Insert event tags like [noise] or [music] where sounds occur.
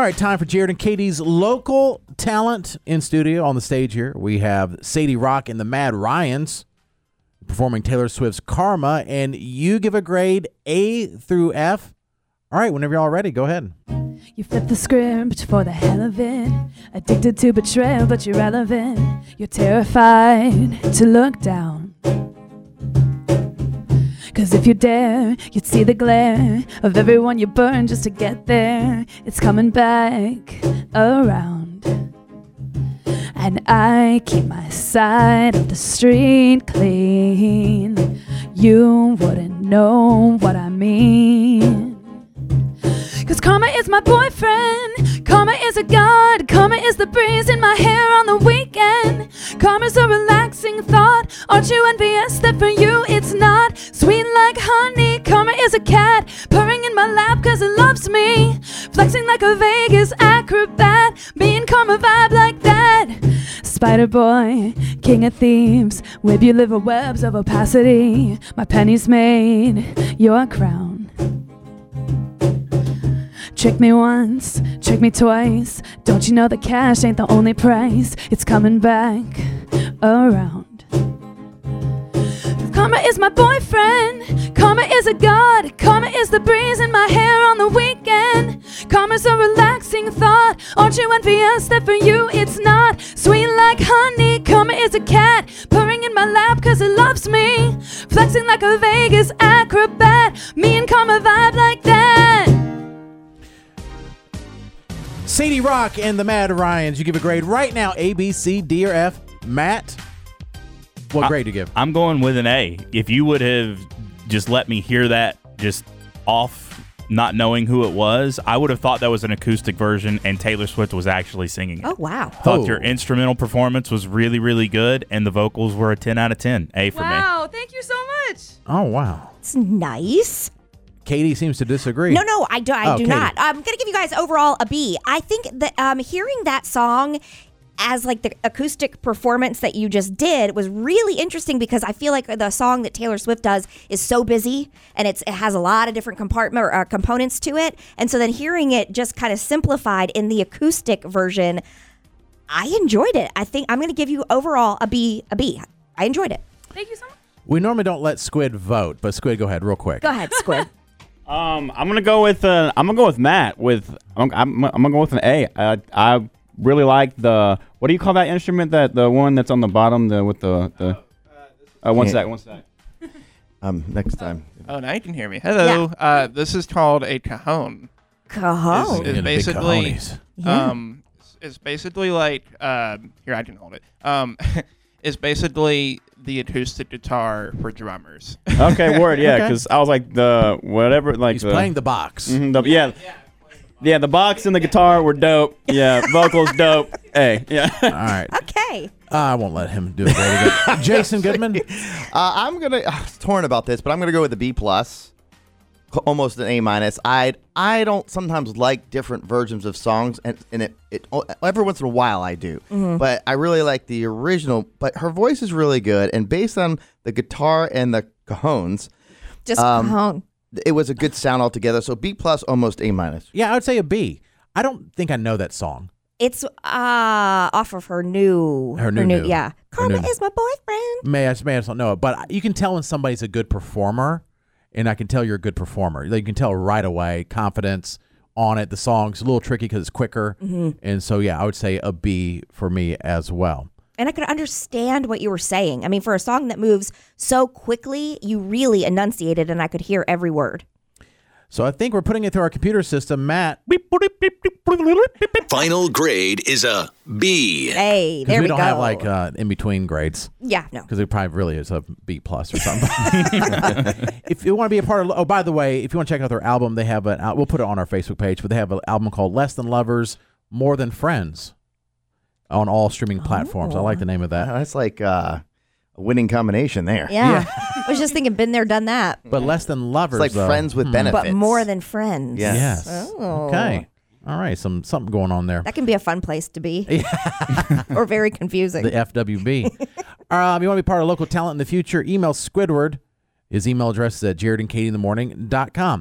All right, time for Jared and Katie's local talent in studio on the stage here. We have Sadie Rock and the Mad Ryans performing Taylor Swift's Karma, and you give a grade A through F. All right, whenever you're all ready, go ahead. You flip the script for the hell of it. Addicted to betrayal, but you're relevant. You're terrified to look down. Cause if you dare, you'd see the glare of everyone you burn just to get there. It's coming back around. And I keep my side of the street clean. You wouldn't know what I mean. Cause karma is my boyfriend. Karma is a god. Karma is the breeze in my hair on the weekend. Karma's a relaxing thought. Aren't you envious that for is a cat purring in my lap cause it loves me. Flexing like a Vegas acrobat. being karma vibe like that. Spider boy, king of thieves. Web you live webs of opacity. My pennies made your crown. Trick me once, trick me twice. Don't you know the cash ain't the only price? It's coming back around. Karma is my boyfriend. Karma is a god. Karma is the breeze in my hair on the weekend. Karma's a relaxing thought. Aren't you envious that for you it's not sweet like honey? Karma is a cat purring in my lap cause it loves me. Flexing like a Vegas acrobat. Me and Karma vibe like that. Sadie Rock and the Mad Ryans, you give a grade right now A, B, C, D, or F. Matt, what grade do you give? I'm going with an A. If you would have just let me hear that just off not knowing who it was, I would have thought that was an acoustic version and Taylor Swift was actually singing it. Oh wow. I thought Oh. your instrumental performance was really, really good, and the vocals were a 10 out of 10. A for me. Wow, thank you so much. Oh, wow. It's nice. Katie seems to disagree. No, no, I do. I Oh, do Katie. not. I'm gonna give you guys overall a B. I think that um, hearing that song as like the acoustic performance that you just did was really interesting because I feel like the song that Taylor Swift does is so busy and it's it has a lot of different compartment or uh, components to it, and so then hearing it just kind of simplified in the acoustic version, I enjoyed it. I think I'm gonna give you overall a B. A B. I enjoyed it. Thank you so much. We normally don't let Squid vote, but Squid, go ahead, real quick. Go ahead, Squid. [laughs] Um, I'm gonna go with uh, I'm gonna go with Matt. With I'm, I'm, I'm gonna go with an A. I, I really like the what do you call that instrument that the one that's on the bottom the with the the. Uh, one Yeah. sec, one sec. [laughs] Um, next time. Oh, now you can hear me. Hello. Uh, this is called a cajon. Cajon. It's, Yeah, it's basically, um, it's- it's basically like, um, here I can hold it. Um, [laughs] it's basically the acoustic guitar for drummers. Okay, word, yeah, [laughs] Okay. because I was like the whatever, like He's the, playing the box. Mhm, the- yeah, yeah, the box and the guitar were dope. Yeah, [laughs] vocals dope. Hey, yeah. All right. [laughs] Okay. I won't let him do it again. [laughs] Jason Goodman. Uh, I'm gonna [sighs] I was torn about this, but I'm gonna go with a B plus, almost an A minus. I I don't sometimes like different versions of songs, and and it, it every once in a while I do, but I really like the original. But her voice is really good, and based on the guitar and the cajones, Just Um, cajon. It was a good sound altogether. So B plus, almost A minus. Yeah, I would say a B. I don't think I know that song. It's uh off of her new Her new- new. yeah. Karma new- is my boyfriend. May I, may I just don't know it, but you can tell when somebody's a good performer, and I can tell you're a good performer. Like, you can tell right away, confidence on it. The song's a little tricky because it's quicker, and so yeah, I would say a B for me as well. And I could understand what you were saying. I mean, for a song that moves so quickly, you really enunciated and I could hear every word. So I think we're putting it through our computer system. Matt, Final grade is a B. Hey, there we we, don't go. have like uh, in between grades. yeah, no. because it probably really is a B plus or something. [laughs] if you want to be a part of, oh, by the way, if you want to check out their album, they have an. We'll put it on our Facebook page, but they have an album called "Less Than Lovers, More Than Friends" on all streaming platforms. I like the name of that. that's like uh, a winning combination there. Yeah. [laughs] I was just thinking, been there, done that. But "Less Than Lovers," It's like though- friends with benefits. But more than friends. Yeah. Yes. Oh. Okay. All right. Some something going on there. That can be a fun place to be. [laughs] or very confusing. The FWB. uh, [laughs] if you want to be part of local talent in the future, email Squidward. His email address is at jaredandkatieinthe.morning.com.